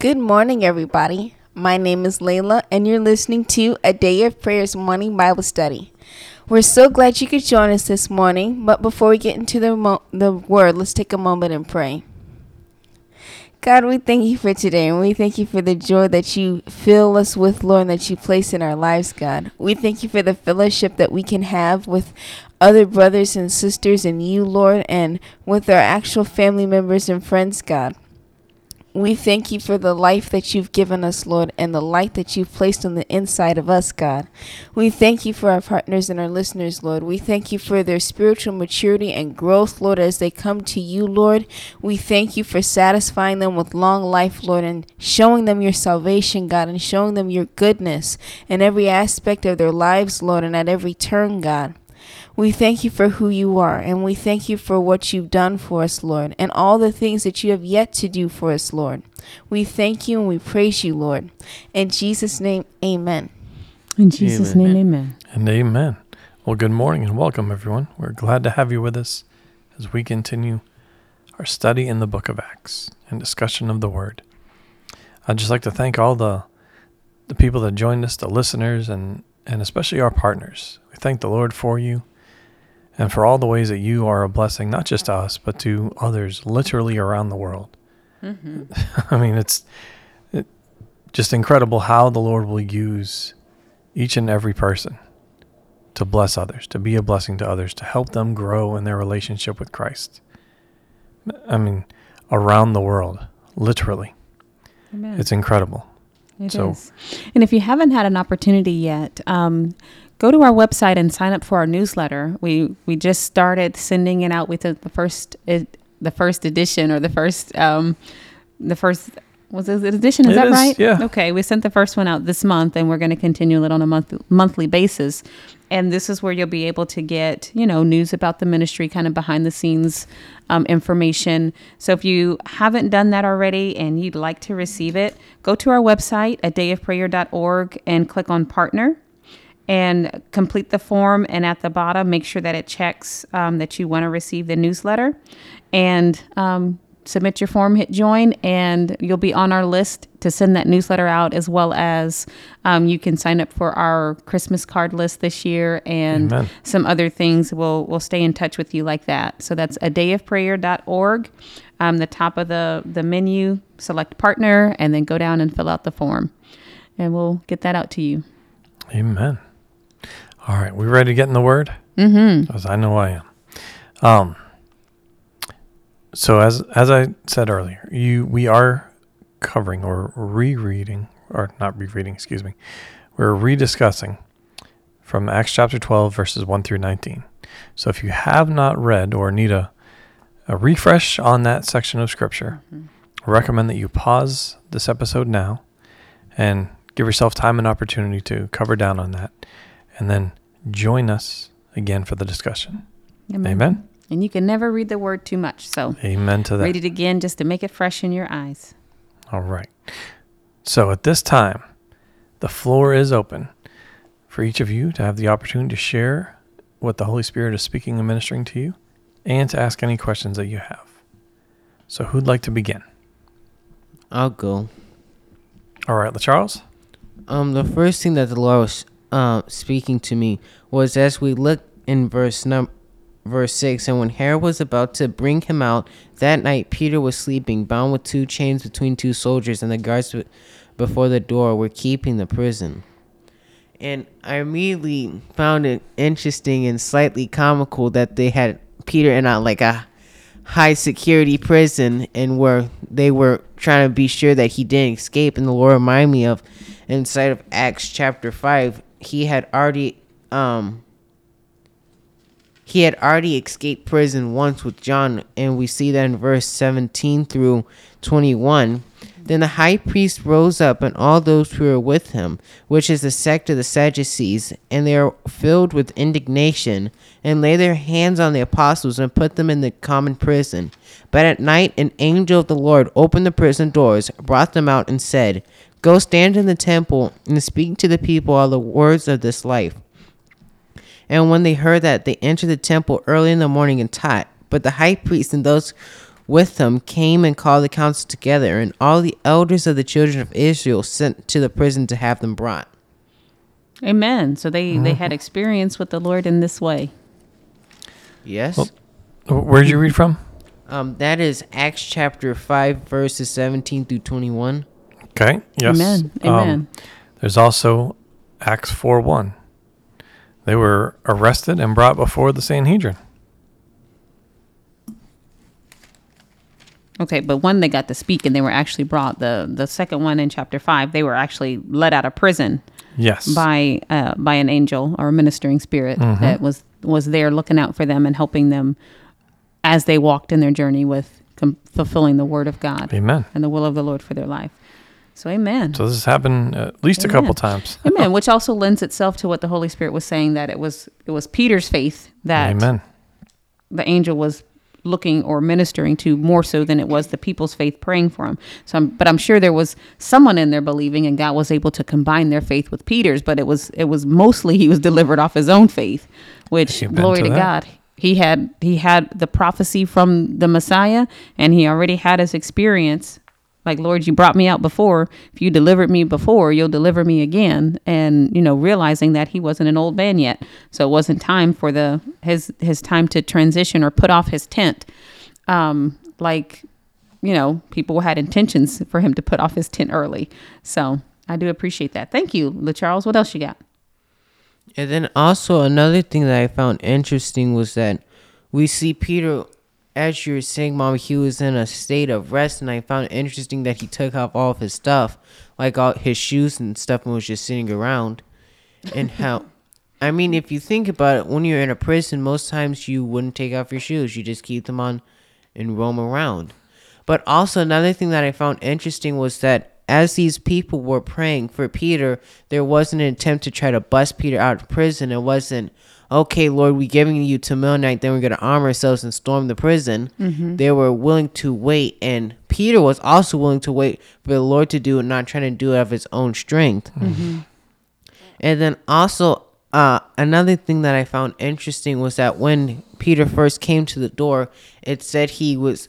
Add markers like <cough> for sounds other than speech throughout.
Good morning, everybody. My name is Layla, and you're listening to a Day of Prayers morning Bible study. We're so glad you could join us this morning, but before we get into the, mo- the word, let's take a moment and pray. God, we thank you for today, and we thank you for the joy that you fill us with, Lord, and that you place in our lives, God. We thank you for the fellowship that we can have with other brothers and sisters and you, Lord, and with our actual family members and friends, God. We thank you for the life that you've given us, Lord, and the light that you've placed on the inside of us, God. We thank you for our partners and our listeners, Lord. We thank you for their spiritual maturity and growth, Lord, as they come to you, Lord. We thank you for satisfying them with long life, Lord, and showing them your salvation, God, and showing them your goodness in every aspect of their lives, Lord, and at every turn, God. We thank you for who you are, and we thank you for what you've done for us, Lord, and all the things that you have yet to do for us, Lord. We thank you and we praise you, Lord. In Jesus' name, amen. In Jesus' Amen. name, amen. And amen. Well, good morning and welcome, everyone. We're glad to have you with us as we continue our study in the book of Acts and discussion of the word. I'd just like to thank all the the people that joined us, the listeners, and, and especially our partners. We thank the Lord for you and for all the ways that you are a blessing, not just to us, but to others literally around the world. <laughs> I mean, it's it, just incredible how the Lord will use each and every person to bless others, to be a blessing to others, to help them grow in their relationship with Christ. I mean, around the world, literally. Amen. It's incredible. It is. so- And if you haven't had an opportunity yet, um, go to our website and sign up for our newsletter. We we just started sending it out with the, the first the first edition or the first um, the first was it edition? Is It that is, right? yeah. Okay, we sent the first one out this month, and we're going to continue it on a month monthly basis. And this is where you'll be able to get you know news about the ministry, kind of behind the scenes um, information. So if you haven't done that already and you'd like to receive it, go to our website at dayofprayer.org and click on partner and complete the form. And at the bottom, make sure that it checks um, that you want to receive the newsletter and um, submit your form, hit join, and you'll be on our list to send that newsletter out as well as um, you can sign up for our Christmas card list this year and Amen. some other things. We'll, we'll stay in touch with you like that. So that's a dayofprayer.org. Um, the top of the, the menu, select partner, and then go down and fill out the form. And we'll get that out to you. Amen. All right, we ready to get in the word? Mm-hmm. Because I know I am. Um. So as as I said earlier, you we are covering or rereading or not rereading, excuse me. We're rediscussing from Acts chapter 12 verses 1 through 19. So if you have not read or need a a refresh on that section of scripture, I recommend that you pause this episode now and give yourself time and opportunity to cover down on that and then join us again for the discussion. Amen. And you can never read the word too much. So Amen to that. read it again just to make it fresh in your eyes. All right. So at this time, the floor is open for each of you to have the opportunity to share what the Holy Spirit is speaking and ministering to you and to ask any questions that you have. So who'd like to begin? I'll go. All right, Charles. Um, the first thing that the Lord was uh, speaking to me was as we look in verse num- verse six, and when Herod was about to bring him out that night, Peter was sleeping, bound with two chains between two soldiers, and the guards be- before the door were keeping the prison. And I immediately found it interesting and slightly comical that they had Peter in a like a high security prison and where they were trying to be sure that he didn't escape. And the Lord reminded me of inside of Acts chapter five, he had already um he had already escaped prison once with John, and we see that in verse 17 through 21. Then the high priest rose up, and all those who were with him, which is the sect of the Sadducees, and they are filled with indignation, and lay their hands on the apostles and put them in the common prison. But at night an angel of the Lord opened the prison doors, brought them out, and said, Go stand in the temple and speak to the people all the words of this life. And when they heard that, they entered the temple early in the morning and taught. But the high priest and those with them came and called the council together, and all the elders of the children of Israel sent to the prison to have them brought. Amen. So they they had experience with the Lord in this way. Yes. Well- Where did you read from? Um, that is Acts chapter 5, verses 17 through 21. Okay. Yes. Amen. Um, Amen. there's also Acts 4 1. They were arrested and brought before the Sanhedrin. Okay, but one they got to speak and they were actually brought. The the second one in chapter five, they were actually let out of prison Yes. by uh, by an angel or a ministering spirit Mm-hmm. that was was there looking out for them and helping them as they walked in their journey with com- fulfilling the word of God Amen. and the will of the Lord for their life. So, Amen. So this has happened uh, at least a couple times. <laughs> Amen. Which also lends itself to what the Holy Spirit was saying that it was it was Peter's faith that Amen. the angel was looking or ministering to more so than it was the people's faith praying for him. So, I'm, but I'm sure there was someone in there believing, and God was able to combine their faith with Peter's. But it was it was mostly he was <laughs> delivered off his own faith, which Amen glory to to. God. He had he had the prophecy from the Messiah, and he already had his experience. Like Lord, you brought me out before. If you delivered me before, you'll deliver me again. And you know, realizing that he wasn't an old man yet, so it wasn't time for the his his time to transition or put off his tent. Um, like you know, people had intentions for him to put off his tent early. So I do appreciate that. Thank you, LaCharles. What else you got? And then also another thing that I found interesting was that we see Peter, as you were saying, Mom, he was in a state of rest, and I found it interesting that he took off all of his stuff, like all his shoes and stuff, and was just sitting around. And how, <laughs> I mean, if you think about it, when you're in a prison, most times you wouldn't take off your shoes; you just keep them on and roam around. But also another thing that I found interesting was that as these people were praying for Peter, there wasn't an attempt to try to bust Peter out of prison. It wasn't, okay, Lord, we're giving you till midnight, then we're going to arm ourselves and storm the prison. They were willing to wait, and Peter was also willing to wait for the Lord to do it, not trying to do it of his own strength. And then also, uh, another thing that I found interesting was that when Peter first came to the door, it said he was,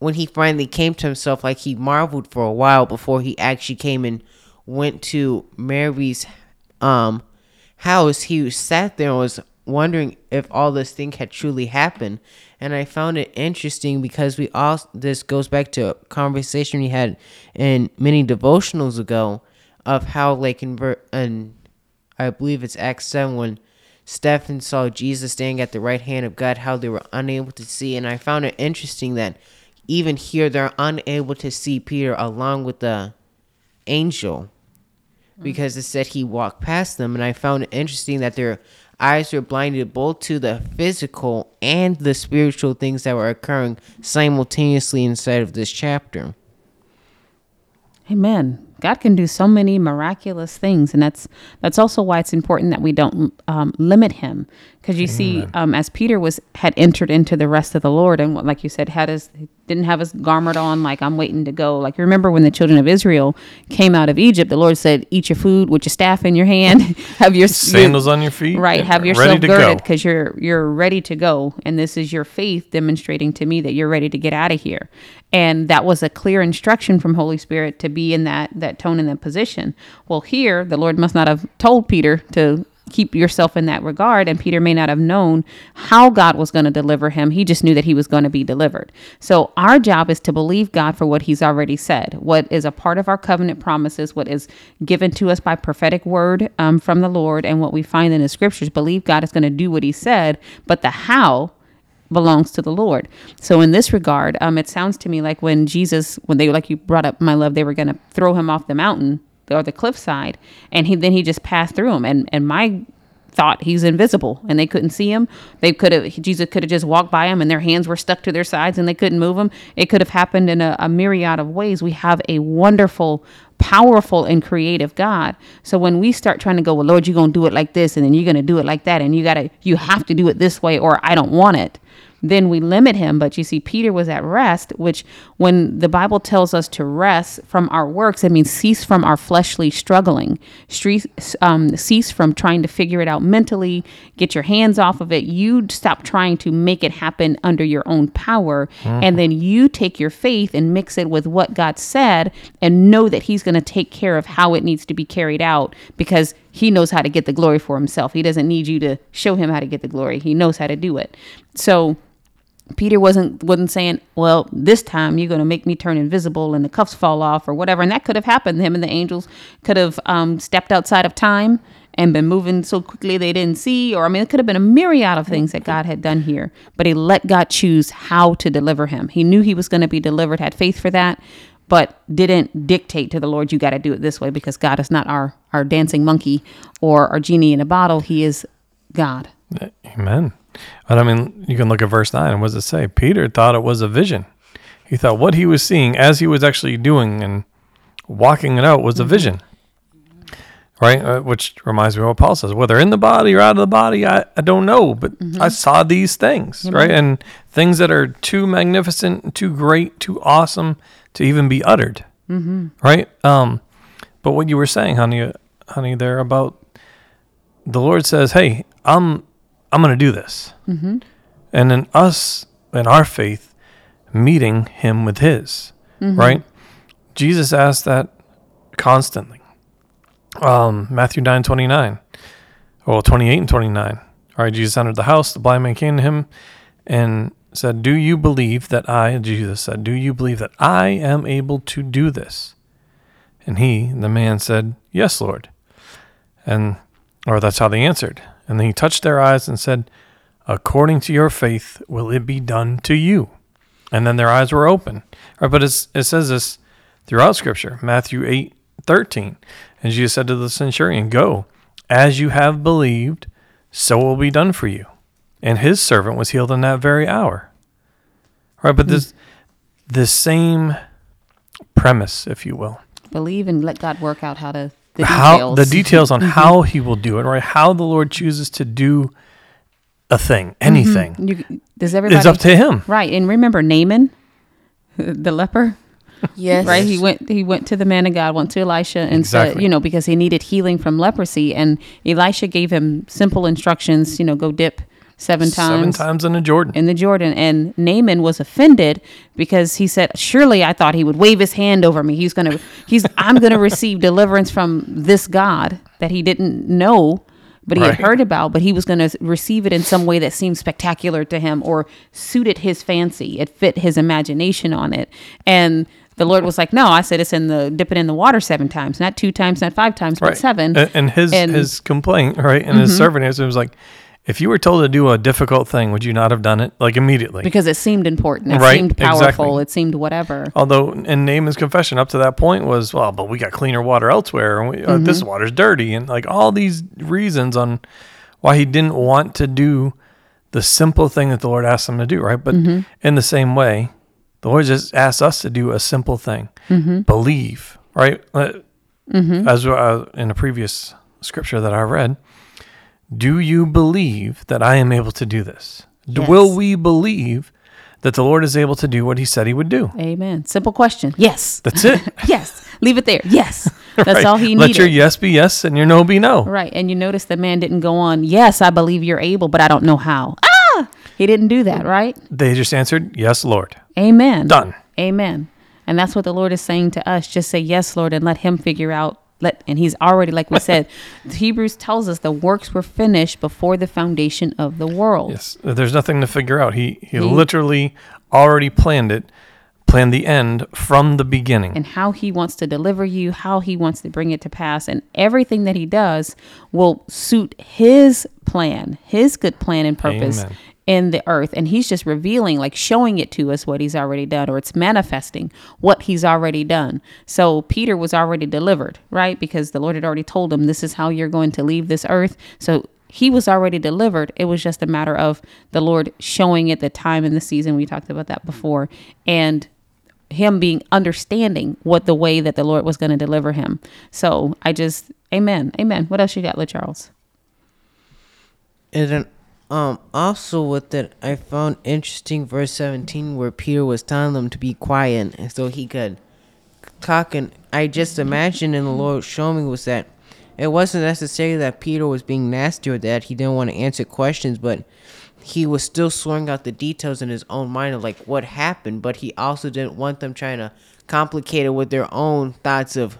when he finally came to himself, like he marveled for a while before he actually came and went to Mary's um, house. He sat there and was wondering if all this thing had truly happened. And I found it interesting because we all, this goes back to a conversation we had in many devotionals ago of how, like, in, in I believe it's Acts 7 when Stephen saw Jesus standing at the right hand of God, how they were unable to see. And I found it interesting that even here they're unable to see Peter along with the angel Mm-hmm. because it said he walked past them. And I found it interesting that their eyes were blinded both to the physical and the spiritual things that were occurring simultaneously inside of this chapter. Amen. God can do so many miraculous things, and that's that's also why it's important that we don't um, limit Him, because you see, um, as Peter was had entered into the rest of the Lord, and like you said, had his didn't have his garment on, like I'm waiting to go. Like you remember when the children of Israel came out of Egypt, the Lord said, "Eat your food with your staff in your hand, <laughs> have your Sandals on your feet. Right, have yourself girded because you're you're ready to go, and this is your faith demonstrating to me that you're ready to get out of here. And that was a clear instruction from Holy Spirit to be in that that tone in that position. Well, here the Lord must not have told Peter to keep yourself in that regard, and Peter may not have known how God was going to deliver him. He just knew that he was going to be delivered. So our job is to believe God for what He's already said, what is a part of our covenant promises, what is given to us by prophetic word um, from the Lord, and what we find in the scriptures. Believe God is going to do what He said, but the how belongs to the Lord. So in this regard, um, it sounds to me like when Jesus, when they like you brought up my love, they were going to throw him off the mountain or the cliffside, and he then he just passed through him. And and my thought he's invisible and they couldn't see him. They could have Jesus could have just walked by him and their hands were stuck to their sides and they couldn't move him. It could have happened in a, a myriad of ways. We have a wonderful powerful and creative God. So when we start trying to go, well, Lord, you're going to do it like this and then you're going to do it like that and you got to, you have to do it this way or I don't want it, then we limit him. But you see, Peter was at rest, which when the Bible tells us to rest from our works, it means cease from our fleshly struggling, um, cease from trying to figure it out mentally, get your hands off of it. You stop trying to make it happen under your own power. And then you take your faith and mix it with what God said and know that He's going to take care of how it needs to be carried out because He knows how to get the glory for Himself. He doesn't need you to show Him how to get the glory, He knows how to do it. So, Peter wasn't wasn't saying, "Well, this time you're going to make me turn invisible and the cuffs fall off or whatever." And that could have happened. Him and the angels could have um, stepped outside of time and been moving so quickly they didn't see. Or I mean, it could have been a myriad of things that God had done here. But he let God choose how to deliver him. He knew he was going to be delivered, had faith for that, but didn't dictate to the Lord, "You got to do it this way," because God is not our our dancing monkey or our genie in a bottle. He is God. Amen. But I mean, you can look at verse 9. What does it say? Peter thought it was a vision. He thought what he was seeing as he was actually doing and walking it out was a vision. Right? Uh, which reminds me of what Paul says whether in the body or out of the body, I, I don't know, but I saw these things. Right? And things that are too magnificent, too great, too awesome to even be uttered. Right? Um, but what you were saying, honey, honey, there about the Lord says, "Hey, I'm I'm going to do this," mm-hmm. and then us and our faith meeting Him with His, right? Jesus asked that constantly. Um, Matthew nine twenty nine, well twenty eight and twenty nine. All right, Jesus entered the house. The blind man came to him and said, "Do you believe that I?" Jesus said, "Do you believe that I am able to do this?" And he, the man, said, "Yes, Lord." And or that's how they answered. And then he touched their eyes and said, According to your faith will it be done to you. And then their eyes were open. Right, but it's, it says this throughout Scripture, Matthew 8, 13. And Jesus said to the centurion, Go, as you have believed, so will be done for you. And his servant was healed in that very hour. Right, but hmm. this the same premise, if you will Believe and let God work out how to the how details. the <laughs> details on how mm-hmm. he will do it, right? How the Lord chooses to do a thing, mm-hmm. anything, You, does everybody is up to him. right? And remember Naaman, <laughs> the leper. Yes. right he went he went to the man of god went to elisha and said you know because he needed healing from leprosy and elisha gave him simple instructions you know go dip seven times Seven times in the Jordan. in the jordan and naaman was offended because he said surely i thought he would wave his hand over me he's gonna he's i'm gonna receive deliverance from this god that he didn't know but he Right. had heard about but he was going to receive it in some way that seemed spectacular to him or suited his fancy it fit his imagination on it and the lord was like no i said it's in the dip it in the water seven times not two times not five times but right. seven And, and his And- Mm-hmm. his complaint, right? And his servant answered was like, if you were told to do a difficult thing, would you not have done it like immediately? because it seemed important it Right, seemed powerful exactly. it seemed whatever Although in Naaman's confession up to that point was, well, but we got cleaner water elsewhere, and we, uh, this Mm-hmm. water's dirty, and like all these reasons on why he didn't want to do the simple thing that the Lord asked him to do, right? But Mm-hmm. in the same way, the Lord just asks us to do a simple thing, Mm-hmm. believe, right? Uh, As uh, in a previous scripture that I read, do you believe that I am able to do this? Yes. Will we believe that the Lord is able to do what He said He would do? amen simple question yes That's it. <laughs> yes leave it there yes <laughs> that's Right. all he needed. Let your yes be yes and your no be no. Right. And you notice the man didn't go on, yes, I believe you're able, but I don't know how. Ah! He didn't do that, right? They just answered, Yes, Lord. Amen. Done. Amen. And that's what the Lord is saying to us. Just say yes, Lord, and let him figure out let and he's already like we said, <laughs> Hebrews tells us the works were finished before the foundation of the world. Yes. There's nothing to figure out. He he He- literally already planned it, planned the end from the beginning. and how he wants to deliver you, how he wants to bring it to pass, and everything that he does will suit his plan, his good plan and purpose Amen. In the earth. And he's just revealing, like showing it to us what he's already done, or it's manifesting what he's already done. So Peter was already delivered, right? Because the Lord had already told him, This is how you're going to leave this earth. So he was already delivered. It was just a matter of the Lord showing it the time and the season. We talked about that before. And him being understanding what the way that the Lord was going to deliver him. So I just, amen, amen. What else you got, LaCharles? Then Um, also with that, I found interesting verse 17 where Peter was telling them to be quiet and so he could talk. And I just imagined, and the Lord showed me was that it wasn't necessarily that Peter was being nasty or that he didn't want to answer questions, but he was still sorting out the details in his own mind of like what happened. But he also didn't want them trying to complicate it with their own thoughts of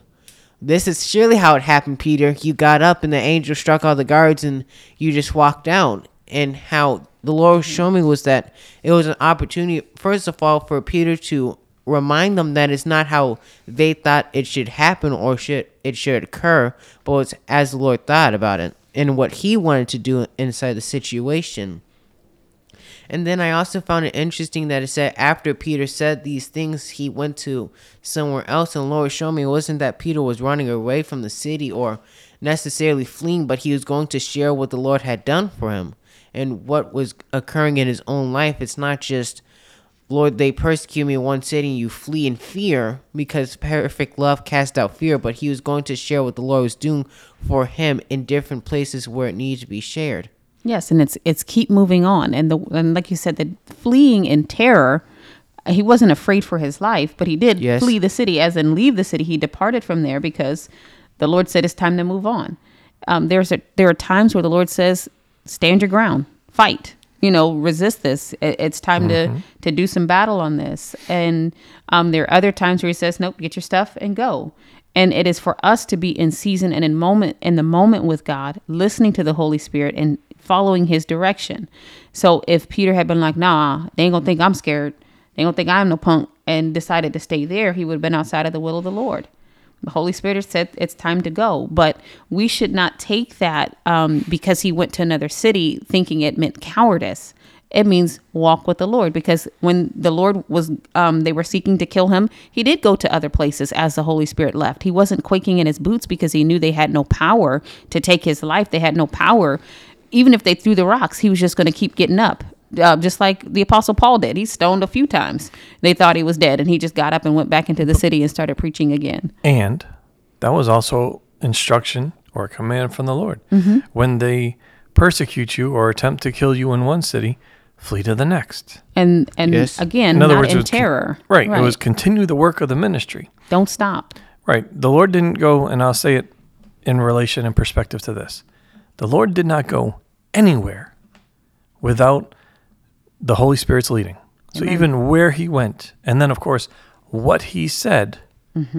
this is surely how it happened, Peter. You got up and the angel struck all the guards and you just walked down. And how the Lord showed me was that it was an opportunity, first of all, for Peter to remind them that it's not how they thought it should happen or should it should occur, but it's as the Lord thought about it and what He wanted to do inside the situation. And then I also found it interesting that it said after Peter said these things, he went to somewhere else. And Lord showed me it wasn't that Peter was running away from the city or necessarily fleeing, but he was going to share what the Lord had done for him and what was occurring in his own life. It's not just, Lord, they persecute me in one city and you flee in fear because perfect love cast out fear, but he was going to share what the Lord was doing for him in different places where it needed to be shared. Yes, and it's it's keep moving on, and the and like you said, the fleeing in terror. He wasn't afraid for his life, but he did Yes. flee the city, as in leave the city. He departed from there because the Lord said it's time to move on. Um, there's a, there are times where the Lord says, "Stand your ground, fight." You know, resist this. It- It's time to to do some battle on this. And um, there are other times where He says, "Nope, get your stuff and go." And it is for us to be in season and in moment in the moment with God, listening to the Holy Spirit and following his direction. So if Peter had been like, nah, they ain't gonna think I'm scared, they ain't gonna think I'm no punk, and decided to stay there, he would have been outside of the will of the Lord. The Holy Spirit said it's time to go, but we should not take that um, because he went to another city thinking it meant cowardice. It means walk with the Lord because when the Lord was, um, they were seeking to kill him, he did go to other places as the Holy Spirit left. He wasn't quaking in his boots because he knew they had no power to take his life. They had no power. Even if they threw the rocks, he was just going to keep getting up uh, just like the apostle paul did he stoned a few times they thought he was dead and he just got up and went back into the city and started preaching again And that was also instruction or a command from the Lord. Mm-hmm. When they persecute you or attempt to kill you in one city, flee to the next. and and Yes. again In other not words, in was con- terror Right. It was continue the work of the ministry. don't stop Right. The Lord didn't go, and I'll say it in relation and perspective to this. The Lord did not go anywhere without the Holy Spirit's leading. So Amen. even where he went, and then of course, what he said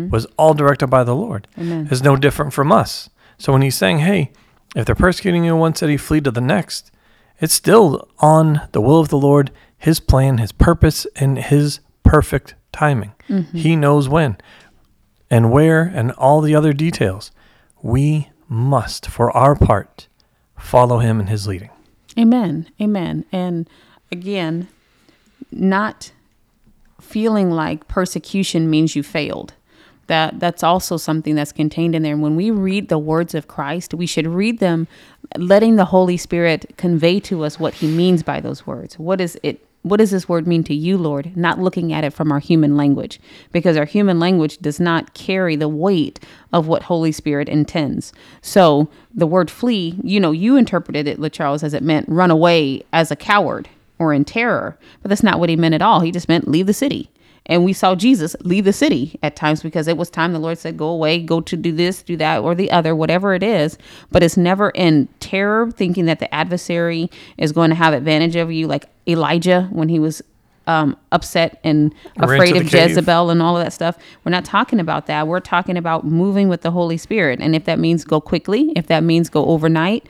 was all directed by the Lord. Mm-hmm. Amen. Is no different from us. So when he's saying, hey, if they're persecuting you in one city, flee to the next, it's still on the will of the Lord, his plan, his purpose, and his perfect timing. He knows when and where and all the other details. We must, for our part, follow him in his leading. Amen. Amen. And again, not feeling like persecution means you failed. That that's also something that's contained in there. And when we read the words of Christ, we should read them letting the Holy Spirit convey to us what he means by those words. What is it what does this word mean to you, Lord? Not looking at it from our human language, because our human language does not carry the weight of what Holy Spirit intends. So the word flee, you know, you interpreted it, LaCharles, as it meant run away as a coward or in terror, but that's not what he meant at all. He just meant leave the city. And we saw Jesus leave the city at times because it was time the Lord said, go away, go to do this, do that, or the other, whatever it is. But it's never in terror, thinking that the adversary is going to have advantage over you, like Elijah when he was um, upset and afraid of cave. Jezebel and all of that stuff. We're not talking about that. We're talking about moving with the Holy Spirit. And if that means go quickly, if that means go overnight,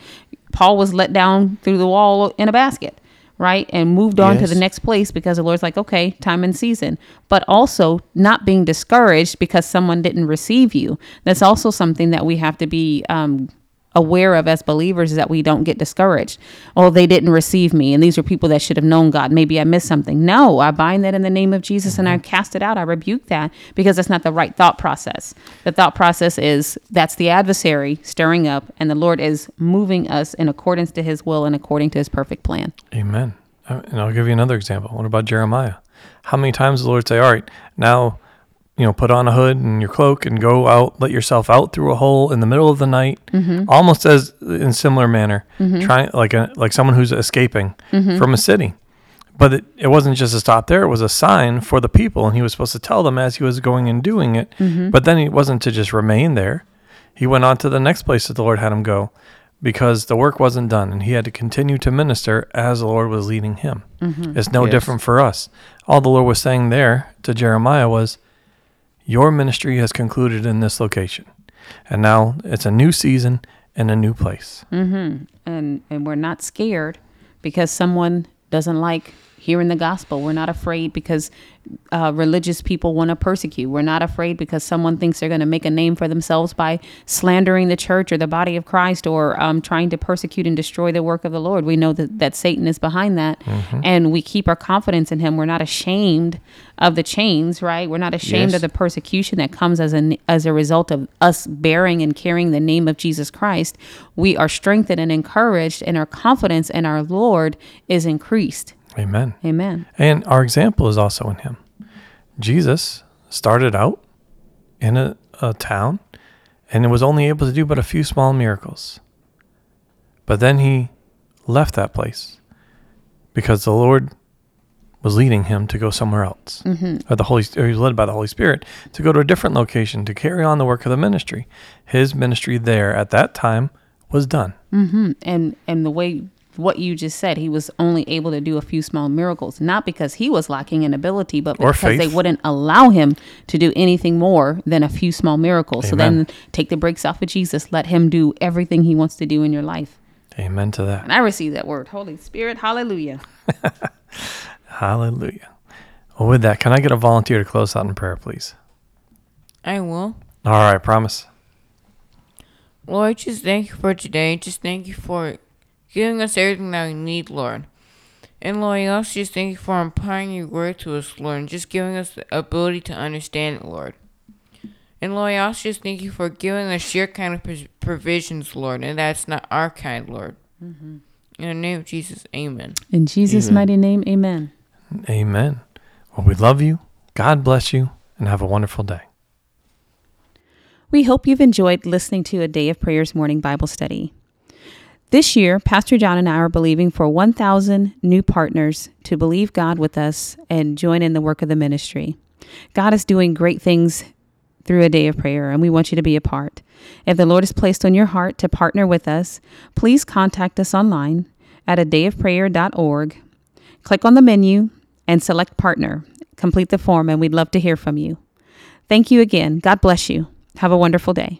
Paul was let down through the wall in a basket right? And moved on to the next place because the Lord's like, okay, time and season. But also not being discouraged because someone didn't receive you. That's also something that we have to be um, aware of as believers is that we don't get discouraged. Oh, they didn't receive me. And these are people that should have known God. Maybe I missed something. No, I bind that in the name of Jesus and I cast it out. I rebuke that because that's not the right thought process. The thought process is that's the adversary stirring up and the Lord is moving us in accordance to his will and according to his perfect plan. Amen. Uh, And I'll give you another example. What about Jeremiah? How many times does the Lord say, All right, now you know, put on a hood and your cloak and go out, let yourself out through a hole in the middle of the night, mm-hmm. almost as in similar manner, mm-hmm. trying like a like someone who's escaping mm-hmm. from a city. But it, it wasn't just a stop there; it was a sign for the people, and he was supposed to tell them as he was going and doing it. But then he wasn't to just remain there; he went on to the next place that the Lord had him go, because the work wasn't done, and he had to continue to minister as the Lord was leading him. It's no Yes. different for us. All the Lord was saying there to Jeremiah was, Your ministry has concluded in this location. And now it's a new season and a new place. Mm-hmm. and and we're not scared because someone doesn't like hearing the gospel. We're not afraid because uh, religious people want to persecute. We're not afraid because someone thinks they're going to make a name for themselves by slandering the church or the body of Christ or um, trying to persecute and destroy the work of the Lord. We know that, that Satan is behind that, and we keep our confidence in him. We're not ashamed of the chains, right? We're not ashamed Yes. of the persecution that comes as a as a result of us bearing and carrying the name of Jesus Christ. We are strengthened and encouraged, and our confidence in our Lord is increased. Amen. Amen. And our example is also in him. Jesus started out in a, a town and was only able to do but a few small miracles. But then he left that place because the Lord was leading him to go somewhere else. Mm-hmm. Or the Holy or he was led by the Holy Spirit to go to a different location to carry on the work of the ministry. His ministry there at that time was done. Mm-hmm. and and the way what you just said he was only able to do a few small miracles not because he was lacking in ability but Or because they wouldn't allow him to do anything more than a few small miracles so then take the brakes off of jesus let him do everything he wants to do in your life Amen to that. and i receive that word holy spirit hallelujah <laughs> Hallelujah. Well, with that, can I get a volunteer to close out in prayer, please? I will. All right, promise. Lord, just thank you for today. Just thank you for giving us everything that we need, Lord. And Lord, I also just thank you for imparting your word to us, Lord, and just giving us the ability to understand it, Lord. And Lord, I also just thank you for giving us your kind of provisions, Lord, and that's not our kind, Lord. Mm-hmm. In the name of Jesus, amen. in jesus mighty name amen Amen. Well, we love you. God bless you, and have a wonderful day. We hope you've enjoyed listening to a Day of Prayers morning Bible study. This year, Pastor John and I are believing for 1,000 new partners to believe God with us and join in the work of the ministry. God is doing great things through a day of prayer, and we want you to be a part. If the Lord has placed on your heart to partner with us, please contact us online at a dayofprayer.org. Click on the menu and select partner. Complete the form, and we'd love to hear from you. Thank you again. God bless you. Have a wonderful day.